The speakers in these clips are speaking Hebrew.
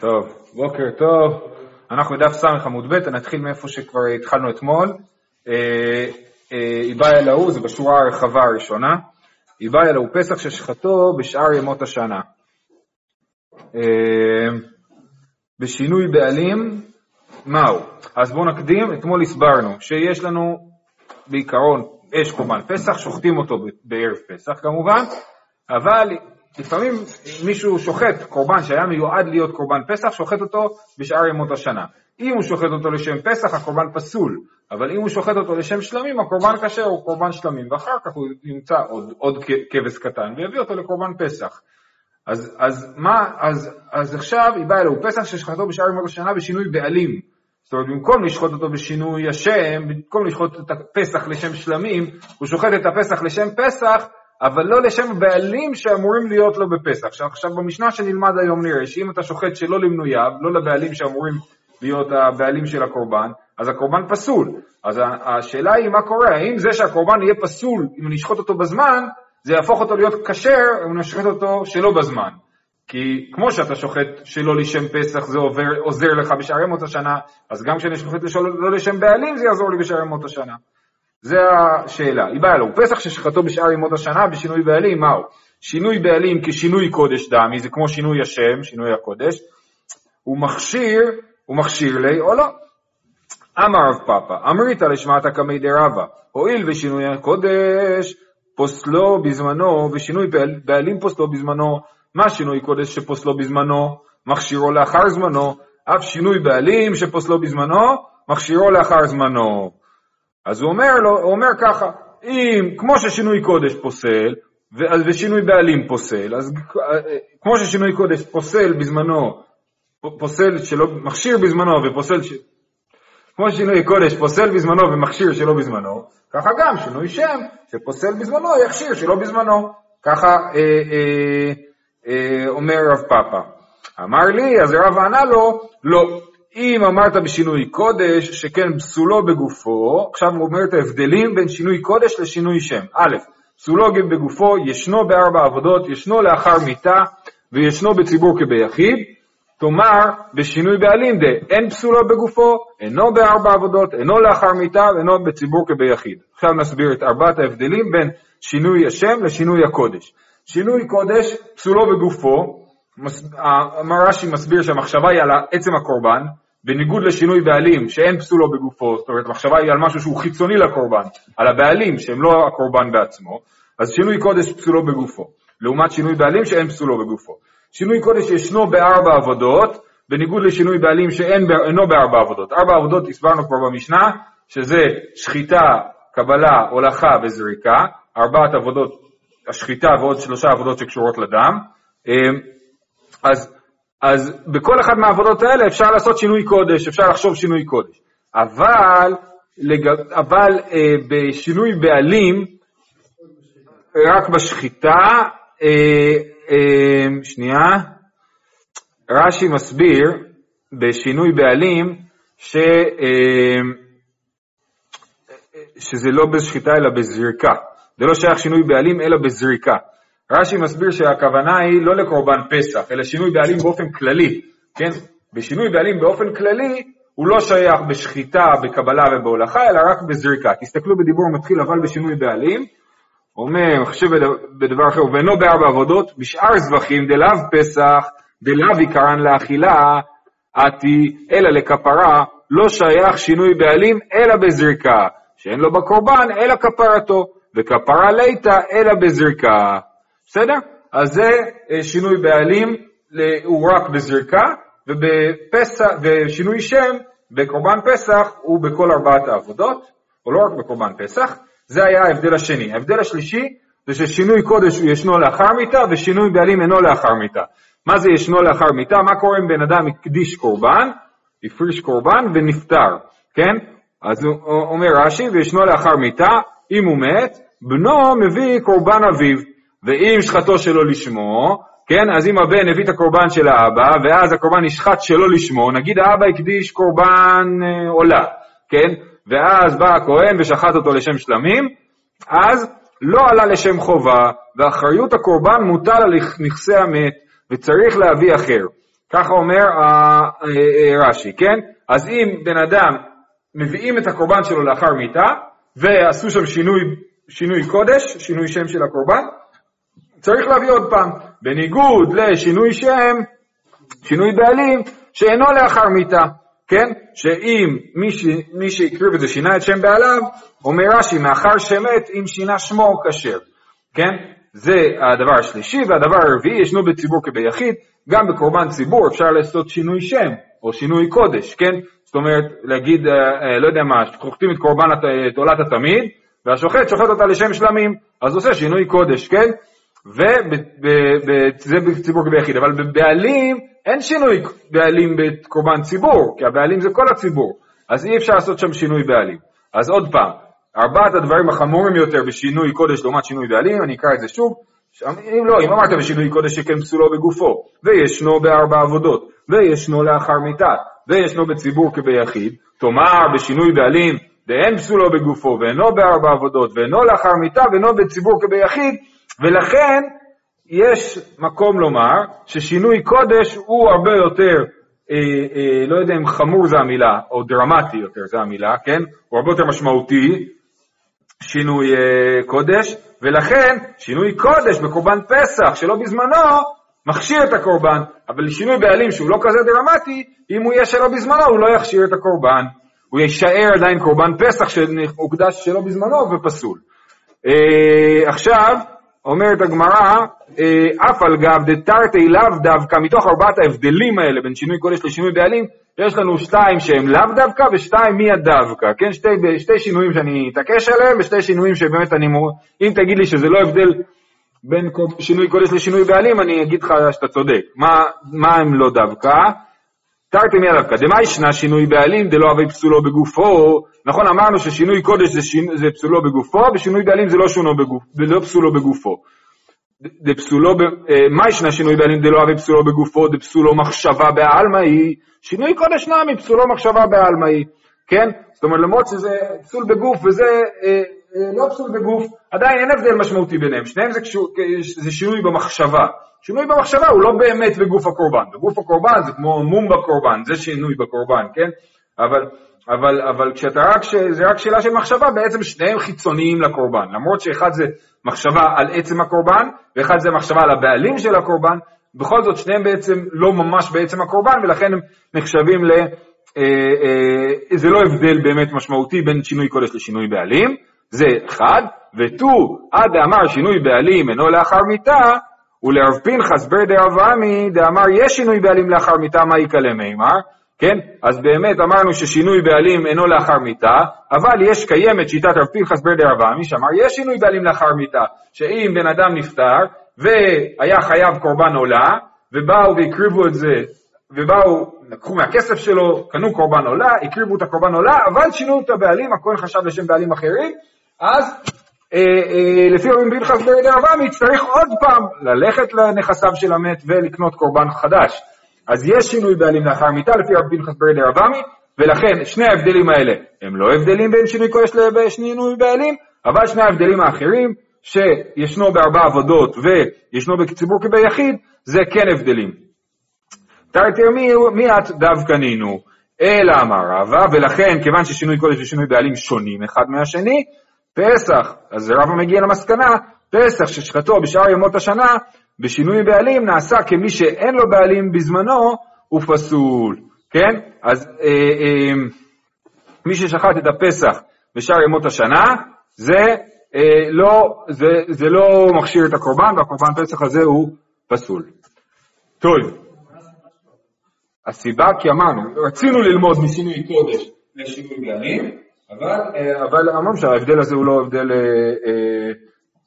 טוב, בוקר טוב. אנחנו בדף ס עמוד ב', נתחיל מאיפה שכבר התחלנו אתמול. איבאי אה, אלוהו אה, זה בשורה הרחבה הראשונה. איבאי אלוהו פסח ששחטו בשאר ימות השנה. אה, בשינוי בעלים, מהו? אז בואו נקדים, אתמול הסברנו שיש לנו בעיקרון אש קורבן פסח, שוחטים אותו בערב פסח כמובן, אבל לפעמים מישהו שוחט קורבן שהיה מיועד להיות קורבן פסח, שוחט אותו בשאר ימות השנה. אם הוא שוחט אותו לשם פסח, הקורבן פסול, אבל אם הוא שוחט אותו לשם שלמים, הקורבן כשר הוא קורבן שלמים, ואחר כך הוא ימצא עוד, עוד כבש קטן ויביא אותו לקורבן פסח. אז, אז מה, אז, אז עכשיו היא באה אלוהו פסח ששחטו בשאר ימות השנה בשינוי בעלים. זאת אומרת, במקום לשחוט אותו בשינוי השם, במקום לשחוט את הפסח לשם שלמים, הוא שוחט את הפסח לשם פסח, אבל לא לשם הבעלים שאמורים להיות לו בפסח. עכשיו, עכשיו במשנה שנלמד היום נראה שאם אתה שוחט שלא למנוייו, לא לבעלים שאמורים להיות הבעלים של הקורבן, אז הקורבן פסול. אז השאלה היא מה קורה, האם זה שהקורבן יהיה פסול, אם אני אשחוט אותו בזמן, זה יהפוך אותו להיות כשר אם אני אשחט אותו שלא בזמן. כי כמו שאתה שוחט שלא לשם פסח זה עובר, עוזר לך בשאר ימות השנה, אז גם כשאני שוחט לא לשם בעלים זה יעזור לי בשאר ימות השנה. זה השאלה. היא באה לו, פסח ששחטו בשאר ימות השנה בשינוי בעלים, מהו? שינוי בעלים כשינוי קודש דמי, זה כמו שינוי השם, שינוי הקודש, הוא מכשיר, הוא מכשיר לי או לא. אמר רב פאפא, אמריתא לשמעתא קמי דרבא, הואיל ושינוי הקודש פוסלו בזמנו, ושינוי בעלים פוסלו בזמנו, מה שינוי קודש שפוסלו בזמנו? מכשירו לאחר זמנו, אף שינוי בעלים שפוסלו בזמנו, מכשירו לאחר זמנו. אז הוא אומר, לו, הוא אומר ככה, אם, כמו ששינוי קודש פוסל, ושינוי בעלים פוסל, אז כמו ששינוי קודש פוסל בזמנו, פוסל שלא, מכשיר בזמנו ופוסל, ש... כמו ששינוי קודש פוסל בזמנו ומכשיר שלא בזמנו, ככה גם שינוי שם שפוסל בזמנו יכשיר שלא בזמנו, ככה אה, אה, אה, אומר רב פאפא. אמר לי, אז רב ענה לו, לא, אם אמרת בשינוי קודש, שכן פסולו בגופו, עכשיו הוא אומר את ההבדלים בין שינוי קודש לשינוי שם. א', פסולו בגופו, ישנו בארבע עבודות, ישנו לאחר מיתה, וישנו בציבור כביחיד. תאמר, בשינוי בעלים דה, אין פסולו בגופו, אינו בארבע עבודות, אינו לאחר מיתה, ואינו בציבור כביחיד. עכשיו נסביר את ארבעת ההבדלים בין שינוי השם לשינוי הקודש. שינוי קודש, פסולו בגופו, אמר רש"י מסביר שהמחשבה היא על עצם הקורבן, בניגוד לשינוי בעלים שאין פסולו בגופו, זאת אומרת המחשבה היא על משהו שהוא חיצוני לקורבן, על הבעלים שהם לא הקורבן בעצמו, אז שינוי קודש פסולו בגופו, לעומת שינוי בעלים שאין פסולו בגופו. שינוי קודש ישנו בארבע עבודות, בניגוד לשינוי בעלים שאינו בארבע עבודות. ארבע עבודות הסברנו כבר במשנה, שזה שחיטה, קבלה, הולכה וזריקה, ארבעת עבודות, השחיטה ועוד שלושה עבודות שקשורות לדם. אז, אז בכל אחת מהעבודות האלה אפשר לעשות שינוי קודש, אפשר לחשוב שינוי קודש. אבל, לג... אבל אה, בשינוי בעלים, רק בשחיטה, אה, אה, שנייה, רש"י מסביר בשינוי בעלים ש, אה, שזה לא בשחיטה אלא בזריקה. זה לא שייך שינוי בעלים אלא בזריקה. רש"י מסביר שהכוונה היא לא לקורבן פסח, אלא שינוי בעלים באופן כללי, כן? בשינוי בעלים באופן כללי הוא לא שייך בשחיטה, בקבלה ובהולכה, אלא רק בזריקה. תסתכלו בדיבור מתחיל אבל בשינוי בעלים, אומר, חושב בדבר אחר, ואינו בארבע עבודות, בשאר זבחים דלאו פסח, דלאו עיקרן לאכילה, עתי, אלא לכפרה, לא שייך שינוי בעלים אלא בזריקה, שאין לו בקורבן אלא כפרתו, וכפרה ליתא אלא בזריקה. בסדר? אז זה אה, שינוי בעלים, הוא רק בזריקה, ובפסח, ושינוי שם בקורבן פסח הוא בכל ארבעת העבודות, או לא רק בקורבן פסח, זה היה ההבדל השני. ההבדל השלישי זה ששינוי קודש הוא ישנו לאחר מיתה ושינוי בעלים אינו לאחר מיתה. מה זה ישנו לאחר מיתה? מה קורה אם בן אדם הקדיש קורבן, הפריש קורבן ונפטר, כן? אז הוא אומר רש"י, וישנו לאחר מיתה, אם הוא מת, בנו מביא קורבן אביו. ואם שחטו שלא לשמו, כן, אז אם הבן הביא את הקורבן של האבא, ואז הקורבן נשחט שלא לשמו, נגיד האבא הקדיש קורבן אה, עולה, כן, ואז בא הכהן ושחט אותו לשם שלמים, אז לא עלה לשם חובה, ואחריות הקורבן מוטל על נכסי המת, וצריך להביא אחר. ככה אומר אה, אה, רש"י, כן? אז אם בן אדם מביאים את הקורבן שלו לאחר מיתה, ועשו שם שינוי, שינוי קודש, שינוי שם של הקורבן, צריך להביא עוד פעם. בניגוד לשינוי שם, שינוי בעלים, שאינו לאחר מיתה, כן? שאם מי, ש... מי שהקריב את זה שינה את שם בעליו, אומר רש"י, מאחר שמת, אם שינה שמו כשר, כן? זה הדבר השלישי, והדבר הרביעי, ישנו בציבור כביחיד, גם בקורבן ציבור אפשר לעשות שינוי שם, או שינוי קודש, כן? זאת אומרת, להגיד, אה, אה, לא יודע מה, חוכתים את קורבן את עולת התמיד, והשוחט שוחט אותה לשם שלמים, אז עושה שינוי קודש, כן? וזה בציבור כביחיד, אבל בבעלים אין שינוי בעלים בקורבן ציבור, כי הבעלים זה כל הציבור, אז אי אפשר לעשות שם שינוי בעלים. אז עוד פעם, ארבעת הדברים החמורים יותר בשינוי קודש לעומת שינוי בעלים, אני אקרא את זה שוב, אם לא, אם אמרת בשינוי קודש שכן פסולו בגופו, וישנו בארבע עבודות, וישנו לאחר מיתה, וישנו בציבור כביחיד, תאמר בשינוי בעלים ואין פסולו בגופו, ואינו בארבע עבודות, ואינו לאחר מיתה, ואינו בציבור כביחיד, ולכן יש מקום לומר ששינוי קודש הוא הרבה יותר, אה, אה, לא יודע אם חמור זה המילה, או דרמטי יותר זה המילה, כן? הוא הרבה יותר משמעותי, שינוי אה, קודש, ולכן שינוי קודש בקורבן פסח שלא בזמנו מכשיר את הקורבן, אבל שינוי בעלים שהוא לא כזה דרמטי, אם הוא יהיה שלא בזמנו הוא לא יכשיר את הקורבן, הוא יישאר עדיין קורבן פסח שהוקדש שלא בזמנו ופסול. אה, עכשיו, אומרת הגמרא, אה, אף על גב דתרתי לאו דווקא, מתוך ארבעת ההבדלים האלה בין שינוי קודש לשינוי בעלים, יש לנו שתיים שהם לאו דווקא ושתיים מי הדווקא, כן? שתי, שתי שינויים שאני אתעקש עליהם ושתי שינויים שבאמת אני מור... אם תגיד לי שזה לא הבדל בין שינוי קודש לשינוי בעלים, אני אגיד לך שאתה צודק. מה, מה הם לא דווקא? תרתי מי הדווקא, דמה ישנה שינוי בעלים דלא אבי פסולו בגופו, נכון אמרנו ששינוי קודש זה, שינו, זה פסולו בגופו, ושינוי בעלים זה לא, שונו בגופ, לא פסולו בגופו. דפסולו, אה, מה ישנה שינוי בעלים דלא אבי פסולו בגופו, דפסולו מחשבה בעלמא היא, שינוי קודש נמי, פסולו מחשבה בעלמא היא, כן? זאת אומרת, למרות שזה פסול בגוף וזה אה, אה, לא פסול בגוף, עדיין אין הבדל משמעותי ביניהם, שניהם זה, קשור, זה שינוי במחשבה. שינוי במחשבה הוא לא באמת בגוף הקורבן, בגוף הקורבן זה כמו מום בקורבן, זה שינוי בקורבן, כן? אבל, אבל, אבל כשאתה רק, זה רק שאלה של מחשבה, בעצם שניהם חיצוניים לקורבן, למרות שאחד זה מחשבה על עצם הקורבן, ואחד זה מחשבה על הבעלים של הקורבן, בכל זאת שניהם בעצם לא ממש בעצם הקורבן, ולכן הם נחשבים ל... אה, אה, זה לא הבדל באמת משמעותי בין שינוי קודש לשינוי בעלים, זה אחד, ותו עד דאמר שינוי בעלים אינו לאחר מיתה, ולרב פנחס בר דאברמי דאמר יש שינוי בעלים לאחר מיתה, מה יקלה מימר? כן? אז באמת אמרנו ששינוי בעלים אינו לאחר מיתה, אבל יש קיימת שיטת רב פנחס בר דאברמי שאמר יש שינוי בעלים לאחר מיתה, שאם בן אדם נפטר והיה חייב קורבן עולה, ובאו והקריבו את זה, ובאו, לקחו מהכסף שלו, קנו קורבן עולה, הקריבו את הקורבן עולה, אבל שינו את הבעלים, הכהן חשב לשם בעלים אחרים, אז אה, אה, לפי רבי פנחס בן אברהם יצטרך עוד פעם ללכת לנכסיו של המת ולקנות קורבן חדש. אז יש שינוי בעלים לאחר מיתה לפי רבי פנחס בן אברהם, ולכן שני ההבדלים האלה הם לא הבדלים בין שינוי קודש לשינוי בעלים, אבל שני ההבדלים האחרים, שישנו בארבע עבודות וישנו בציבור כביחיד, זה כן הבדלים. תרתי מי את דווקא נינו, אלא אמר רבא, ולכן כיוון ששינוי קודש ושינוי בעלים שונים אחד מהשני, פסח, אז רבא מגיע למסקנה, פסח ששחטו בשאר ימות השנה, בשינוי בעלים נעשה כמי שאין לו בעלים בזמנו, הוא פסול, כן? אז אה, אה, מי ששחט את הפסח בשאר ימות השנה, זה, אה, לא, זה, זה לא מכשיר את הקורבן, והקורבן פסח הזה הוא פסול. טוב, הסיבה כי אמרנו, רצינו ללמוד משינוי קודש לשינוי בעלים, אבל, אה, אבל אמרנו שההבדל הזה הוא לא הבדל, אה,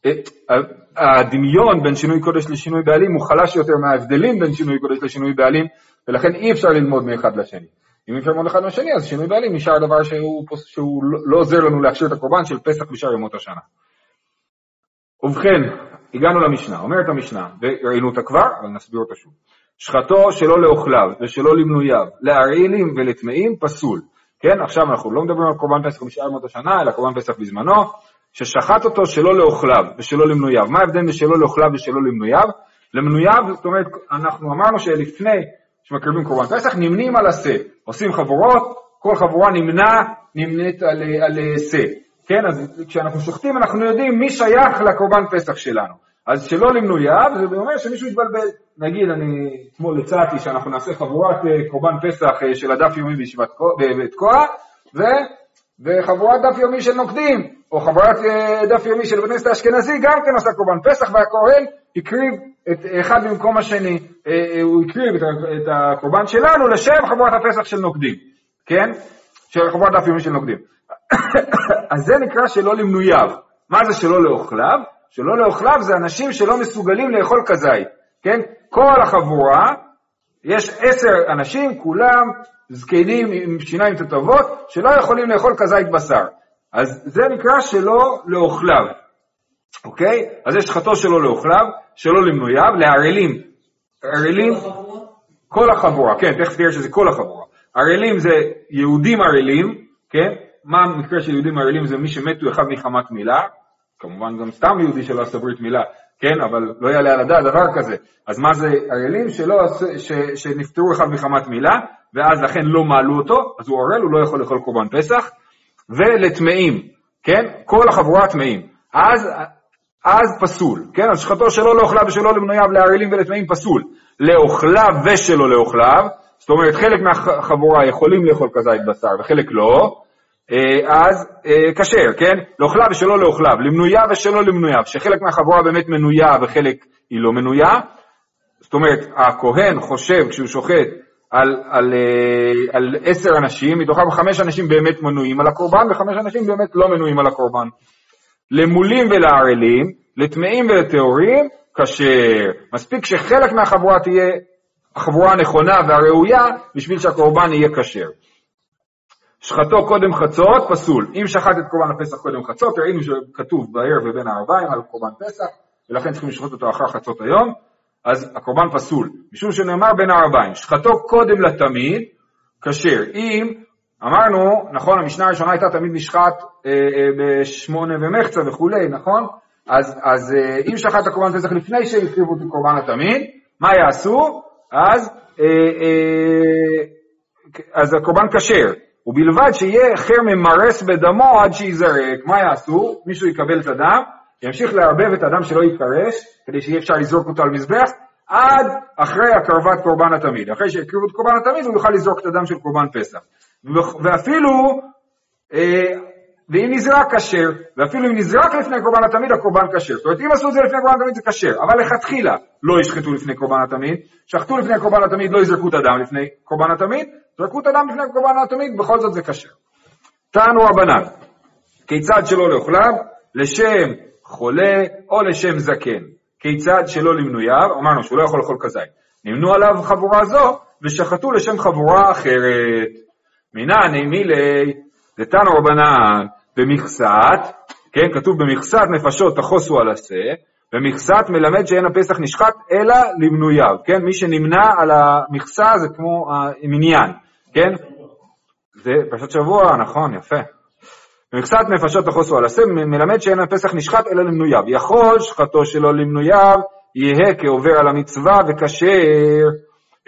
אה, הדמיון בין שינוי קודש לשינוי בעלים הוא חלש יותר מההבדלים בין שינוי קודש לשינוי בעלים, ולכן אי אפשר ללמוד מאחד לשני. אם אפשר ללמוד אחד מהשני, אז שינוי בעלים נשאר דבר שהוא, שהוא לא, לא עוזר לנו להכשיר את הקורבן של פסח בשאר ימות השנה. ובכן, הגענו למשנה, אומרת המשנה, וראינו אותה כבר, אבל נסביר אותה שוב. שחטו שלא לאוכליו ושלא למנוייו, להרעילים ולטמאים פסול. כן, עכשיו אנחנו לא מדברים על קורבן פסח משאר ימות השנה, אלא קורבן פסח בזמנו, ששחט אותו שלא לאוכליו ושלא למנוייו. מה ההבדל בין שלא לאוכליו ושלא למנוייו? למנוייו, זאת אומרת, אנחנו אמרנו שלפני שמקריבים קורבן פסח, נמנים על השה. עושים חבורות, כל חבורה נמנה, נמנית על, על שה. כן, אז כשאנחנו שוחטים אנחנו יודעים מי שייך לקורבן פסח שלנו. אז שלא למנוייו, זה אומר שמישהו יתבלבל. נגיד, אני אתמול הצעתי שאנחנו נעשה חבורת אה, קורבן פסח אה, של הדף יומי בישיבת בית כוח, וחבורת דף יומי של נוקדים, או חבורת אה, דף יומי של בית הכנסת האשכנזי, גם כן עושה קורבן פסח, והכהן הקריב את אחד במקום השני, הוא הקריב את הקורבן שלנו לשם חבורת הפסח של נוקדים, כן? של חבורת דף יומי של נוקדים. אז זה נקרא שלא למנוייו. מה זה שלא לאוכליו? שלא לאוכליו זה אנשים שלא מסוגלים לאכול כזית, כן? כל החבורה, יש עשר אנשים, כולם זקנים עם שיניים תותבות, שלא יכולים לאכול כזית בשר. אז זה נקרא שלא לאוכליו, אוקיי? אז יש חטוא שלא לאוכליו, שלא למנוייו, לערלים. ערלים, כל החבורה, כן, תכף תראה שזה כל החבורה. ערלים זה יהודים ערלים, כן? מה המקרה של יהודים ערלים זה מי שמתו אחד מחמת מילה, כמובן גם סתם יהודי שלא עשה ברית מילה, כן, אבל לא יעלה על הדעת דבר כזה. אז מה זה ערלים שלא, ש, שנפטרו אחד מחמת מילה, ואז לכן לא מעלו אותו, אז הוא ערל, הוא לא יכול לאכול קורבן פסח, ולטמאים, כן, כל החבורה טמאים. אז, אז פסול, כן, אז שחטו שלא לאוכליו ושלא למנוייו לערלים ולטמאים פסול. לאוכליו ושלא לאוכליו, זאת אומרת חלק מהחבורה יכולים לאכול כזית בשר וחלק לא, אז אה, כשר, כן? לאוכליו ושלא לאוכליו, למנויה ושלא למנויה, שחלק מהחבורה באמת מנויה וחלק היא לא מנויה. זאת אומרת, הכהן חושב כשהוא שוחט על, על, אה, על עשר אנשים, מתוכם חמש אנשים באמת מנויים על הקורבן וחמש אנשים באמת לא מנויים על הקורבן. למולים ולערלים, לטמאים ולטהורים, כשר. מספיק שחלק מהחבורה תהיה החבורה הנכונה והראויה בשביל שהקורבן יהיה כשר. שחטו קודם חצות, פסול. אם שחט את קורבן הפסח קודם חצות, ראינו שכתוב בערב ובין הערביים על קורבן פסח, ולכן צריכים לשחוט אותו אחר חצות היום, אז הקורבן פסול. משום שנאמר בין הערביים, שחטו קודם לתמיד, כשר. אם, אמרנו, נכון, המשנה הראשונה הייתה תמיד נשחט אה, אה, בשמונה ומחצה וכולי, נכון? אז, אז אה, אם שחט הקורבן פסח לפני שהקריבו את קורבן התמיד, מה יעשו? אז, אה, אה, אז הקורבן כשר. ובלבד שיהיה חר ממרס בדמו עד שיזרק. מה יעשו? מישהו יקבל את הדם, ימשיך לערבב את הדם שלא ייפרש, כדי שיהיה אפשר לזרוק אותו על מזבח, עד אחרי הקרבת קורבן התמיד. אחרי שהקריבו את קורבן התמיד, הוא יוכל לזרוק את הדם של קורבן פסח. ואפילו, אה, ואם נזרק כשר, ואפילו אם נזרק לפני קורבן התמיד, הקורבן כשר. זאת אומרת, אם עשו את זה לפני קורבן התמיד זה כשר, אבל לכתחילה לא ישחטו לפני קורבן התמיד, שחטו לפני קורבן התמיד, לא יזרקו את הדם לפני קורבן התמיד, זרקו את הדם לפני קורבן התמיד, בכל זאת זה כשר. טענו רבנן, כיצד שלא לאוכליו, לשם חולה או לשם זקן. כיצד שלא למנוייו, אמרנו שהוא לא יכול לאכול כזית. נמנו עליו חבורה זו, ושחטו לשם חבורה אחרת. מנעני מילי, דתנו רבנן, במכסת, כן, כתוב במכסת נפשות תחוסו על השה, במכסת מלמד שאין הפסח נשחט אלא למנוייו, כן, מי שנמנה על המכסה זה כמו המניין, כן? זה פרשת שבוע, נכון, יפה. במכסת נפשות תחוסו על השה, מלמד שאין הפסח נשחט אלא למנוייו. יכול שחטו שלו למנוייו, יהא כעובר על המצווה וכשר.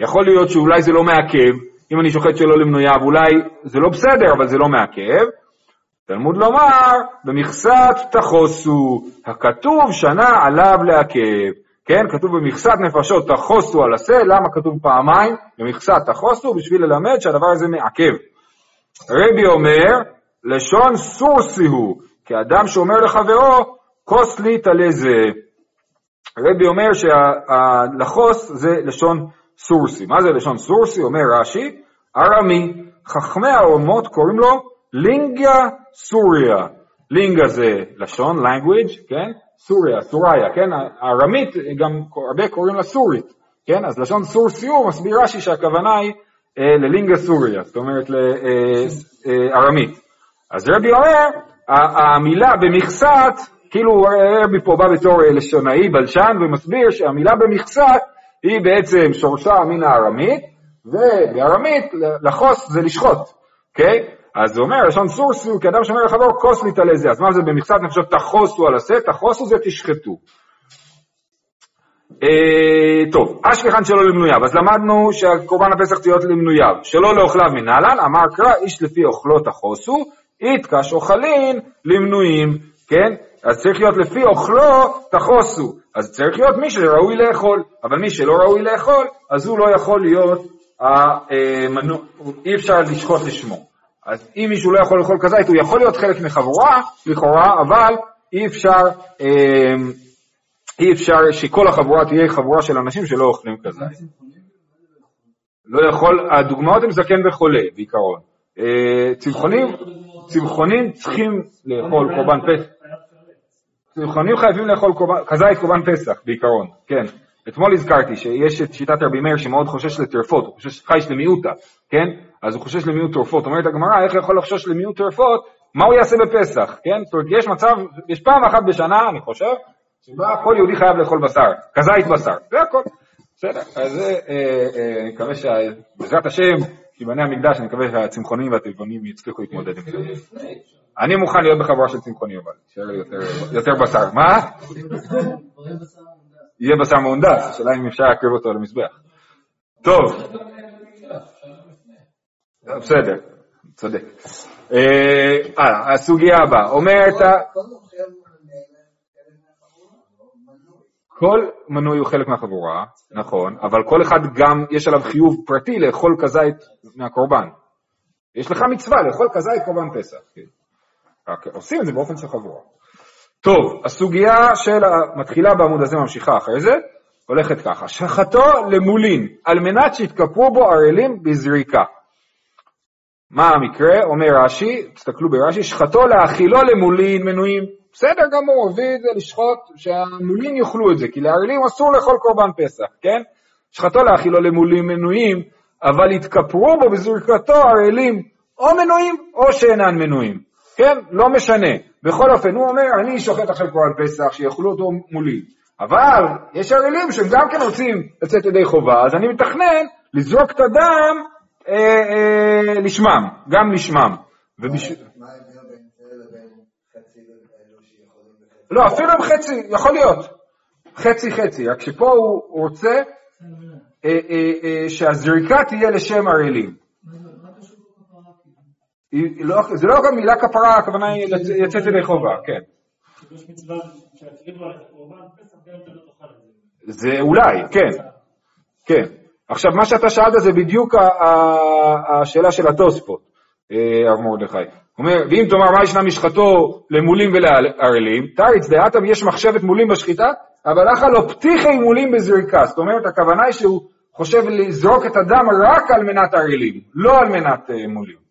יכול להיות שאולי זה לא מעכב, אם אני שוחט שלא למנוייו, אולי זה לא בסדר, אבל זה לא מעכב. תלמוד לומר, במכסת תחוסו, הכתוב שנה עליו לעכב. כן, כתוב במכסת נפשות תחוסו על השה, למה כתוב פעמיים במכסת תחוסו? בשביל ללמד שהדבר הזה מעכב. רבי אומר, לשון סורסי הוא, כאדם שאומר לחברו, כוס לי תלה זה. רבי אומר שהלחוס זה לשון סורסי. מה זה לשון סורסי? אומר רש"י, ארמי. חכמי האומות קוראים לו לינגיה סוריה. לינגה זה לשון, language, כן? סוריה, סוריה, כן? הארמית גם הרבה קוראים לה סורית, כן? אז לשון סור סיור מסביר רש"י שהכוונה היא אה, ללינגה סוריה, זאת אומרת לארמית. אה, אה, אז רבי אומר, המילה במכסת, כאילו רבי פה בא בתור אה, לשונאי, בלשן, ומסביר שהמילה במכסת היא בעצם שורשה מן הארמית, ובארמית לחוס זה לשחוט, אוקיי? אז הוא אומר, לשון סורסו, כאדם שאומר לחבור, כוס מתעלה זה. אז מה זה במכסת נפשות תחוסו על השה? תחוסו זה תשחטו. אה, טוב, אשכחן שלא למנוייו, אז למדנו שהקורבן הפסח צריך להיות למנוייו, שלא לאוכליו מנהלן, אמר קרא איש לפי אוכלו תחוסו, איתקש אוכלין למנויים, כן? אז צריך להיות לפי אוכלו תחוסו, אז צריך להיות מי שראוי לאכול, אבל מי שלא ראוי לאכול, אז הוא לא יכול להיות, המנוע, אי אפשר לשחוט לשמו. אז אם מישהו לא יכול לאכול כזית, הוא יכול להיות חלק מחבורה, לכאורה, אבל אי אפשר, אה, אי אפשר שכל החבורה תהיה חבורה של אנשים שלא אוכלים כזית. לא יכול, הדוגמאות הן זקן וחולה בעיקרון. אה, צמחונים, צמחונים צריכים לאכול קורבן פסח. צמחונים חייבים לאכול כזית קורבן פסח בעיקרון, כן. אתמול הזכרתי שיש את שיטת רבי מאיר שמאוד חושש לטרפות, הוא חושש חייש למיעוטה, כן? אז הוא חושש למיעוט טרפות. אומרת הגמרא, איך יכול לחשוש למיעוט טרפות? מה הוא יעשה בפסח, כן? זאת אומרת, יש מצב, יש פעם אחת בשנה, אני חושב, שבה כל יהודי חייב לאכול בשר, כזית בשר, זה הכל. בסדר, אז אה, אה, אני מקווה שבעזרת השם, כשיבנה המקדש, אני מקווה שהצמחונים והטבעונים יצליחו להתמודד עם זה. אני מוכן להיות בחבורה של צמחונים, אבל שיהיה לי יותר בשר. מה? יהיה בשר מהונדס, השאלה אם אפשר להקריב אותו למזבח. טוב. בסדר, צודק. אה, הסוגיה הבאה, אומרת... כל מנוי הוא חלק מהחבורה, נכון, אבל כל אחד גם יש עליו חיוב פרטי לאכול כזית מהקורבן. יש לך מצווה לאכול כזית קורבן פסח. כן. עושים את זה באופן של חבורה. טוב, הסוגיה של, מתחילה בעמוד הזה, ממשיכה אחרי זה, הולכת ככה, שחטו למולין, על מנת שיתכפרו בו ערלים בזריקה. מה המקרה? אומר רש"י, תסתכלו ברש"י, שחטו להאכילו למולין מנויים. בסדר גמור, הביא את זה לשחוט, שהמולין יאכלו את זה, כי לערלים אסור לאכול קורבן פסח, כן? שחטו להאכילו למולין מנויים, אבל יתכפרו בו בזריקתו ערלים או מנויים או שאינן מנויים, כן? לא משנה. בכל אופן, הוא אומר, אני שוחט עכשיו קורבן פסח, שיאכלו אותו מולי. אבל יש ערלים שהם גם כן רוצים לצאת ידי חובה, אז אני מתכנן לזרוק את הדם אה, אה, לשמם, גם לשמם. ובש... לא, אפילו עם חצי, יכול להיות. חצי חצי, רק שפה הוא רוצה אה, אה, אה, שהזריקה תהיה לשם ערלים. לא, זה לא גם מילה כפרה, הכוונה היא לצאת ידי חובה, כן. זה אולי, כן, כן. עכשיו, מה שאתה שאלת זה בדיוק השאלה של התוספות, אה, הרב מרדכי. הוא אומר, ואם תאמר מה ישנה משחתו למולים ולערלים, תריץ דעתם יש מחשבת מולים בשחיטה, אבל אחא לא פתיחי מולים בזריקה. זאת אומרת, הכוונה היא שהוא חושב לזרוק את הדם רק על מנת ערלים, לא על מנת אה, מולים.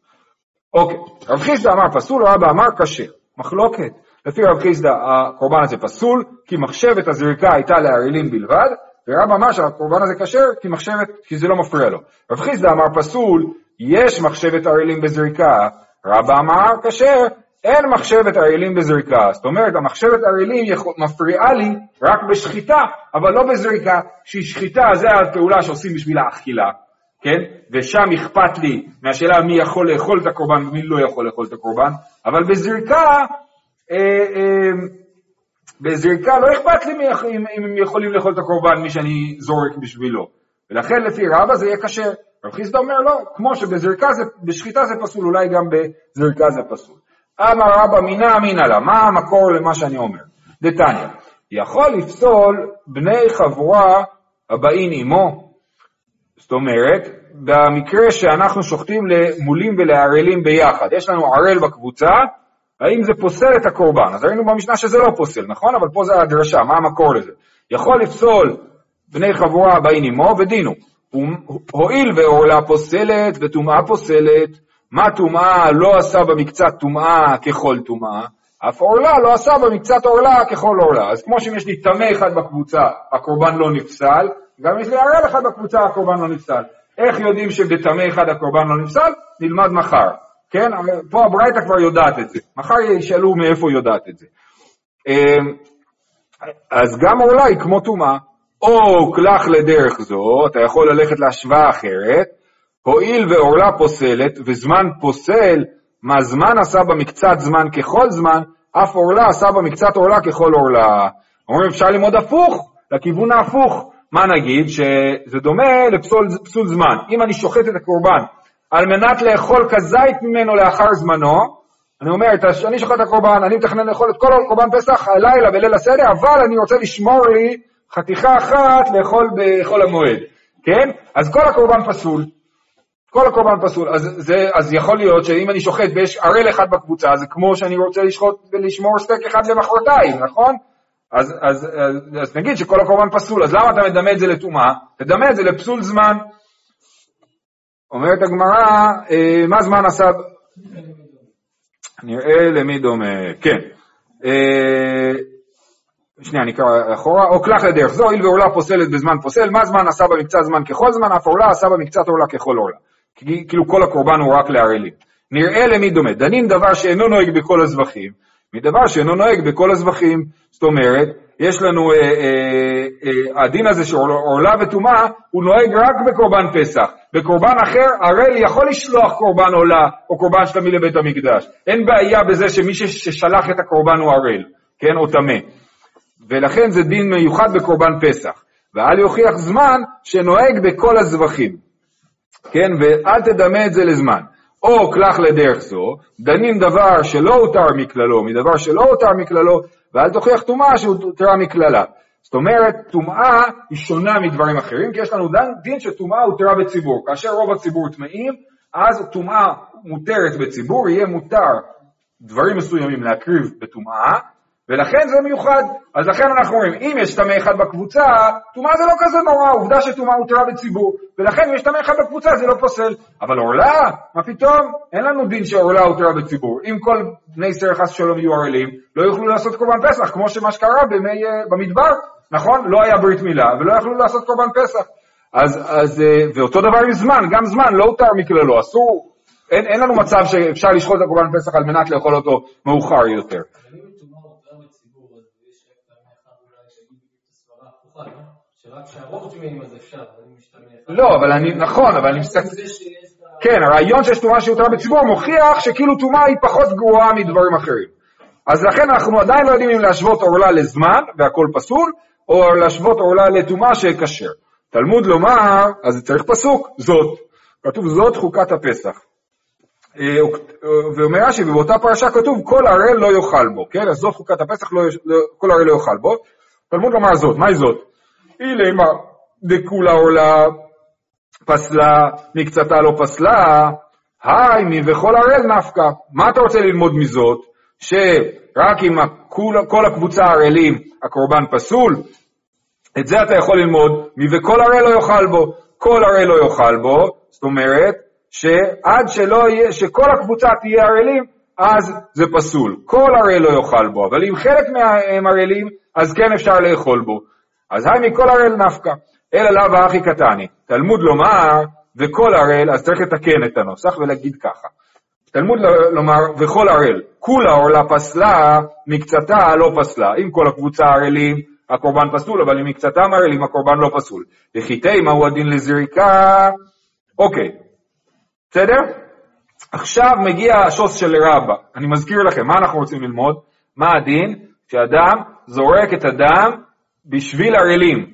אוקיי, רב חיסדא אמר פסול, רבא אמר כשר. מחלוקת. לפי רב חיסדא הקורבן הזה פסול, כי מחשבת הזריקה הייתה לערלים בלבד, ורב אמר שהקורבן הזה כשר כי מחשבת, כי זה לא מפריע לו. רב חיסדא אמר פסול, יש מחשבת ערלים בזריקה, רבא אמר כשר, אין מחשבת ערלים בזריקה. זאת אומרת, המחשבת ערלים מפריעה לי רק בשחיטה, אבל לא בזריקה, שהיא שחיטה זה הפעולה שעושים בשביל האכילה, כן? ושם אכפת לי מהשאלה מי יכול לאכול את הקורבן ומי לא יכול לאכול את הקורבן, אבל בזריקה, אה, אה, בזריקה לא אכפת לי אם, אם הם יכולים לאכול את הקורבן מי שאני זורק בשבילו. ולכן לפי רבא זה יהיה כשר. רב חיסדא אומר לא, כמו שבזריקה זה, בשחיטה זה פסול, אולי גם בזריקה זה פסול. אמר רבא מינא אמינא לה, מה המקור למה שאני אומר? דתניא, יכול לפסול בני חבורה הבאים עמו, זאת אומרת, במקרה שאנחנו שוחטים למולים ולערלים ביחד, יש לנו ערל בקבוצה, האם זה פוסל את הקורבן? אז ראינו במשנה שזה לא פוסל, נכון? אבל פה זה הדרשה, מה המקור לזה? יכול לפסול בני חבורה הבאים עמו ודינו. הואיל ועורלה פוסלת וטומאה פוסלת, מה טומאה לא עשה במקצת טומאה ככל טומאה, אף עורלה לא עשה במקצת עורלה ככל עורלה. אז כמו שאם יש לי טמא אחד בקבוצה, הקורבן לא נפסל, גם יש לי ערל אחד בקבוצה, הקורבן לא נפסל. איך יודעים שבטמא אחד הקורבן לא נפסל? נלמד מחר. כן? פה הברייתא כבר יודעת את זה. מחר ישאלו מאיפה יודעת את זה. אמ, אז גם היא כמו טומאה. או קלח לדרך זו, אתה יכול ללכת להשוואה אחרת, הואיל ועורלה פוסלת, וזמן פוסל, מה זמן עשה במקצת זמן ככל זמן, אף עורלה עשה במקצת עורלה ככל עורלה. אומרים אפשר ללמוד הפוך, לכיוון ההפוך. מה נגיד? שזה דומה לפסול זמן. אם אני שוחט את הקורבן על מנת לאכול כזית ממנו לאחר זמנו, אני אומר, אני שוחט את הקורבן, אני מתכנן לאכול את כל קורבן פסח הלילה בליל הסדר, אבל אני רוצה לשמור לי חתיכה אחת לאכול בחול המועד, כן? אז כל הקורבן פסול. כל הקורבן פסול. אז, זה, אז יכול להיות שאם אני שוחט ויש ערל אחד בקבוצה, זה כמו שאני רוצה לשחוט ולשמור סטייק אחד למחרתיים, נכון? אז, אז, אז, אז נגיד שכל הקורבן פסול, אז למה אתה מדמה את זה לטומאה? תדמה את זה לפסול זמן. אומרת הגמרא, אה, מה זמן עשה... נראה למי דומה, כן. אה, שנייה, נקרא אחורה, או קלח לדרך זו, הואיל ועורלה פוסלת בזמן פוסל, מה זמן עשה במקצת זמן ככל זמן, אף עורלה עשה במקצת עורלה ככל עורלה. כאילו כל הקורבן הוא רק לערלים. נראה למי דומה, דנים דבר שאינו נוהג בכל הזבחים, מדבר שאינו נוהג בכל הזבחים. זאת אומרת, יש לנו, אה, אה, אה, הדין הזה שעורלה וטומאה, הוא נוהג רק בקורבן פסח. בקורבן אחר, ערל יכול לשלוח קורבן עולה או קורבן שלמי לבית המקדש. אין בעיה בזה שמי ששלח את הקורבן הוא ערל, כן, או טמא. ולכן זה דין מיוחד בקורבן פסח. ואל יוכיח זמן שנוהג בכל הזבחים. כן, ואל תדמה את זה לזמן. או קלח לדרך זו, דנים דבר שלא הותר מכללו מדבר שלא הותר מכללו, ואל תוכיח טומאה שהותרה מכללה. זאת אומרת, טומאה היא שונה מדברים אחרים, כי יש לנו דין שטומאה הותרה בציבור. כאשר רוב הציבור טמאים, אז טומאה מותרת בציבור, יהיה מותר דברים מסוימים להקריב בטומאה, ולכן זה מיוחד. אז לכן אנחנו אומרים, אם יש טמא אחד בקבוצה, טומאה זה לא כזה נורא, עובדה שטומאה הותרה בציבור, ולכן אם יש טמא אחד בקבוצה זה לא פוסל. אבל עורלה, מה פתאום? אין לנו דין שעורלה הותרה בציבור. אם כל בני ישראל חס ושלום יהיו ערלים, לא יוכלו לעשות קורבן פסח, כמו שמה שקרה במי, אה, במדבר, נכון? לא היה ברית מילה, ולא יכלו לעשות קורבן פסח. אז, אז, אה, ואותו דבר עם זמן, גם זמן לא הותר מכללו, אסור, אין, אין לנו מצב שאפשר לשחוט את הקורבן פסח על מנת לאכול אותו מאוחר יותר. לא, אבל אני, נכון, אבל אני מסתכל... כן, הרעיון שיש טומאה שהותרה בציבור מוכיח שכאילו טומאה היא פחות גרועה מדברים אחרים. אז לכן אנחנו עדיין לא יודעים אם להשוות עורלה לזמן והכל פסול, או להשוות עורלה לטומאה שכשר. תלמוד לומר, אז צריך פסוק, זאת. כתוב זאת חוקת הפסח. אה, ואומר רש"י, ובאותה פרשה כתוב כל ערל לא יאכל בו, כן? אז זאת חוקת הפסח, לא, לא, כל ערל לא יאכל בו. תלמוד לומר זאת, מהי זאת? אילימה דכולה עולה פסלה, מקצתה לא פסלה, היי מי וכל הראל נפקא. מה אתה רוצה ללמוד מזאת? שרק אם כל הקבוצה ערלים הקורבן פסול, את זה אתה יכול ללמוד, מי וכל הראל לא יאכל בו. כל הראל לא יאכל בו, זאת אומרת שעד שלא יהיה, שכל הקבוצה תהיה ערלים, אז זה פסול. כל הראל לא יאכל בו, אבל אם חלק מהם ערלים, אז כן אפשר לאכול בו. אז היי מכל הראל נפקא, אלא לאו האחי קטני. תלמוד לומר, וכל הראל, אז צריך לתקן את הנוסח ולהגיד ככה. תלמוד לומר, וכל הראל, כולה עורלה פסלה, מקצתה לא פסלה. אם כל הקבוצה ערלים, הקורבן פסול, אבל אם מקצתם ערלים, הקורבן לא פסול. וחיטי, מהו הדין לזריקה? אוקיי, בסדר? עכשיו מגיע השוס של רבא. אני מזכיר לכם, מה אנחנו רוצים ללמוד? מה הדין? שאדם זורק את הדם בשביל ערלים,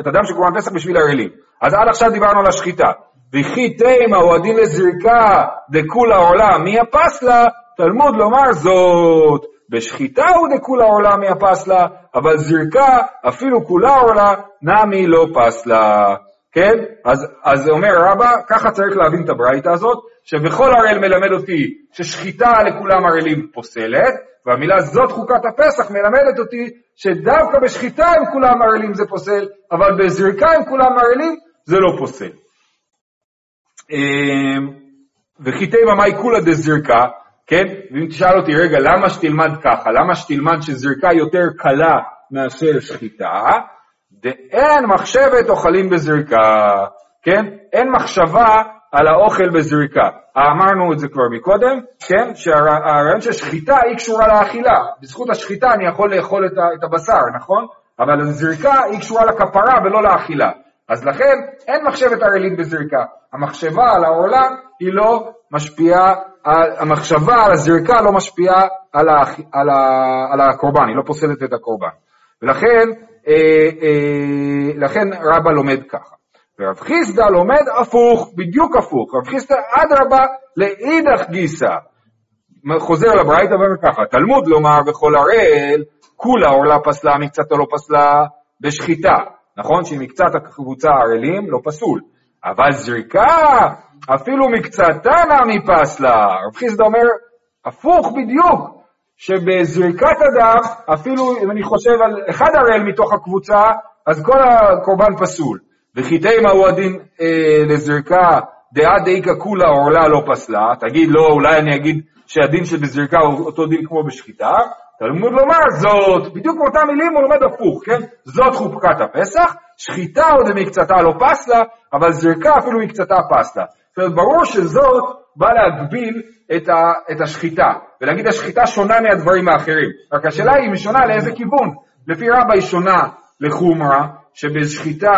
את הדם של קורבן פסח בשביל ערלים. אז עד עכשיו דיברנו על השחיטה. וכי תימה הוא הדין לזריקה דכולה עולה מי הפסלה, תלמוד לומר זאת. בשחיטה הוא דכולה עולה מי הפסלה, אבל זריקה אפילו כולה עולה נמי לא פסלה. כן? אז, אז אומר רבא, ככה צריך להבין את הברייתא הזאת, שבכל הראל מלמד אותי ששחיטה לכולם ערלים פוסלת, והמילה זאת חוקת הפסח מלמדת אותי שדווקא בשחיטה עם כולם ערלים זה פוסל, אבל בזריקה עם כולם ערלים זה לא פוסל. אמ, וחיטי ממאי כולה דזריקה, כן? ואם תשאל אותי, רגע, למה שתלמד ככה? למה שתלמד שזריקה יותר קלה מאשר שחיטה? דאין מחשבת אוכלים בזריקה, כן? אין מחשבה על האוכל בזריקה. אמרנו את זה כבר מקודם, כן? שהרעיון של שחיטה היא קשורה לאכילה. בזכות השחיטה אני יכול לאכול את הבשר, נכון? אבל הזריקה היא קשורה לכפרה ולא לאכילה. אז לכן אין מחשבת ערלית בזריקה. המחשבה על העולה היא לא משפיעה, המחשבה על הזריקה לא משפיעה על, ה, על, ה, על הקורבן, היא לא פוסלת את הקורבן. ולכן אה, אה, לכן רבא לומד ככה. ורב חיסדא לומד הפוך, בדיוק הפוך. רב חיסדא אדרבה לאידך גיסא. חוזר לברייתא ואומר ככה, תלמוד לומר בכל הראל, כולה עורלה פסלה, מקצתו לא פסלה בשחיטה. נכון שמקצת הקבוצה ערלים לא פסול. אבל זריקה, אפילו מקצתה נמי פסלה. רב חיסדא אומר, הפוך בדיוק, שבזריקת הדם, אפילו אם אני חושב על אחד הראל מתוך הקבוצה, אז כל הקורבן פסול. וחיטי מהו הדין אה, לזריקה דעה דאיקה כולה עורלה לא פסלה, תגיד לא, אולי אני אגיד שהדין שבזריקה הוא אותו דין כמו בשחיטה, תלמוד לומר זאת, בדיוק באותם מילים הוא לומד הפוך, כן? זאת חופקת הפסח, שחיטה עוד מקצתה לא פסלה, אבל זריקה אפילו מקצתה פסלה. זאת אומרת, ברור שזאת באה להגביל את, ה, את השחיטה, ולהגיד השחיטה שונה מהדברים האחרים. רק השאלה היא, היא שונה לאיזה כיוון? לפי רבה היא שונה לחומרה, שבשחיטה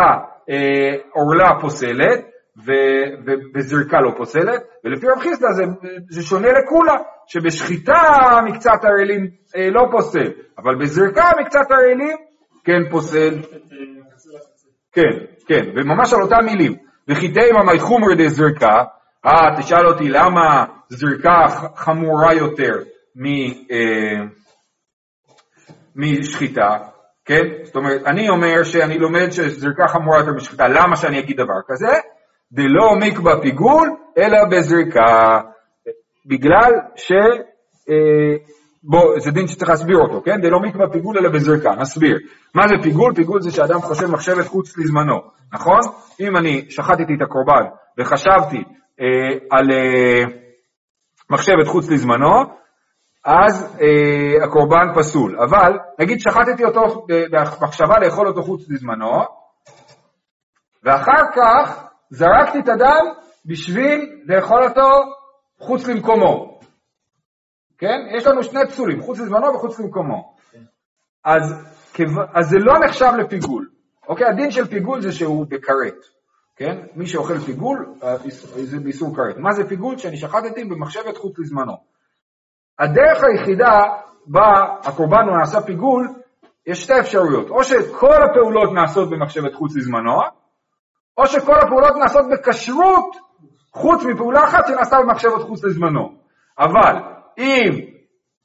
עורלה פוסלת, ובזריקה לא פוסלת, ולפי רב חיסדא זה, זה שונה לכולה, שבשחיטה מקצת הרעלים אה, לא פוסל, אבל בזריקה מקצת הרעלים כן פוסל. כן, כן, וממש על אותם מילים. וחיטי ממי חומר דזריקה, אה, תשאל אותי למה זריקה חמורה יותר מ, אה, משחיטה, כן? זאת אומרת, אני אומר שאני לומד שזריקה חמורה יותר משחיטה, למה שאני אגיד דבר כזה? דלא מקבע פיגול, אלא בזריקה. בגלל ש... אה, בוא, זה דין שצריך להסביר אותו, כן? דלא מקבע פיגול אלא בזריקה, נסביר. מה זה פיגול? פיגול זה שאדם חושב מחשבת חוץ לזמנו, נכון? אם אני שחטתי את הקורבן וחשבתי אה, על אה, מחשבת חוץ לזמנו, אז אה, הקורבן פסול. אבל נגיד שחטתי אותו במחשבה לאכול אותו חוץ לזמנו, ואחר כך זרקתי את הדם בשביל לאכול אותו חוץ למקומו. כן? יש לנו שני פסולים, חוץ לזמנו וחוץ למקומו. אז, אז זה לא נחשב לפיגול. אוקיי? הדין של פיגול זה שהוא בכרת. כן? מי שאוכל פיגול, אה, זה באיסור כרת. מה זה פיגול? שאני שחטתי במחשבת חוץ לזמנו. הדרך היחידה בה הקורבן הוא נעשה פיגול, יש שתי אפשרויות. או שכל הפעולות נעשות במחשבת חוץ לזמנו, או שכל הפעולות נעשות בכשרות, חוץ מפעולה אחת שנעשתה במחשבת חוץ לזמנו. אבל אם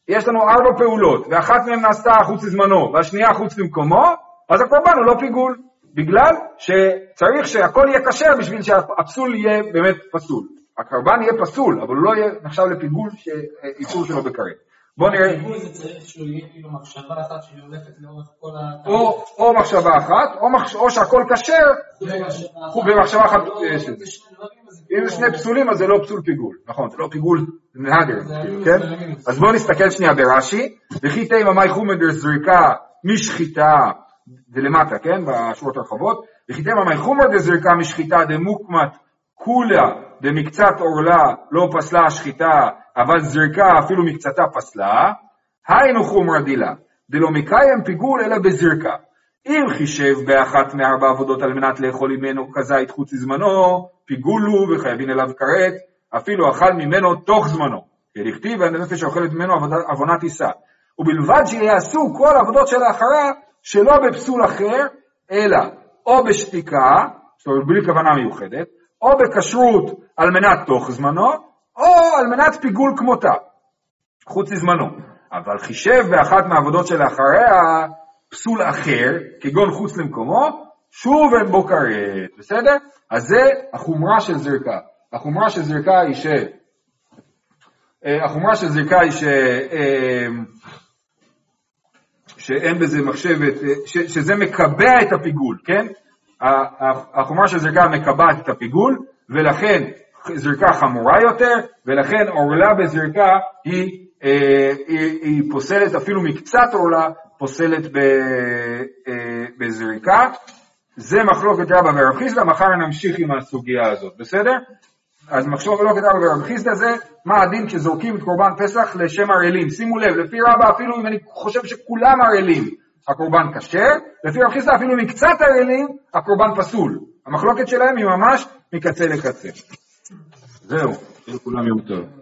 יש לנו ארבע פעולות, ואחת מהן נעשתה חוץ לזמנו, והשנייה חוץ למקומו, אז הקורבן הוא לא פיגול, בגלל שצריך שהכל יהיה כשר בשביל שהפסול יהיה באמת פסול. הקורבן יהיה פסול, אבל הוא לא יהיה נחשב לפיגול שאיסור שלו בכרת. בוא נראה. פיגול זה צריך שהוא יהיה כאילו מחשבה אחת שהולכת לאורך כל ה... או מחשבה אחת, או שהכל כשר, במחשבה אחת. אם זה שני פסולים אז זה לא פסול פיגול, נכון, זה לא פיגול נהדר, כן? אז בואו נסתכל שנייה ברש"י, וכי תימא מאי חומר זריקה משחיטה, זה למטה, כן, בשורות הרחבות, וכי תימא מאי חומר דזריקה משחיטה דמוקמת כולה דמקצת עורלה לא פסלה השחיטה, אבל זריקה אפילו מקצתה פסלה, היינו חומרא דילה, דלא מקיים פיגול אלא בזריקה. אם חישב באחת מארבע עבודות על מנת לאכול ממנו כזית חוץ לזמנו, פיגול הוא וחייבים אליו כרת, אפילו אכל ממנו תוך זמנו. כדכתיב הנפש שאוכלת ממנו עוונה תישא. ובלבד שיעשו כל העבודות שלאחרה שלא בפסול אחר, אלא או בשתיקה, זאת אומרת בלי כוונה מיוחדת, או בכשרות על מנת תוך זמנו, או על מנת פיגול כמותה, חוץ לזמנו. אבל חישב באחת מהעבודות שלאחריה פסול אחר, כגון חוץ למקומו, שוב אין בו כרת, בסדר? אז זה החומרה של זרקה. החומרה של זרקה היא ש... אה, החומרה של זרקה היא ש... אה, שאין בזה מחשבת, אה, ש... שזה מקבע את הפיגול, כן? החומרה של זרקה מקבעת את הפיגול, ולכן זרקה חמורה יותר, ולכן עורלה בזרקה היא, אה, היא, היא פוסלת, אפילו מקצת עורלה פוסלת ב, אה, בזריקה. זה מחלוקת רבא ורב חיסדא, מחר נמשיך עם הסוגיה הזאת, בסדר? אז מחלוקת רבא ורב חיסדא זה מה הדין כשזורקים את קורבן פסח לשם ערלים. שימו לב, לפי רבא אפילו אם אני חושב שכולם ערלים, הקורבן כשר, לפי רב חיסדא אפילו מקצת ערלים, הקורבן פסול. המחלוקת שלהם היא ממש מקצה לקצה. זהו, כולם יהיו טוב.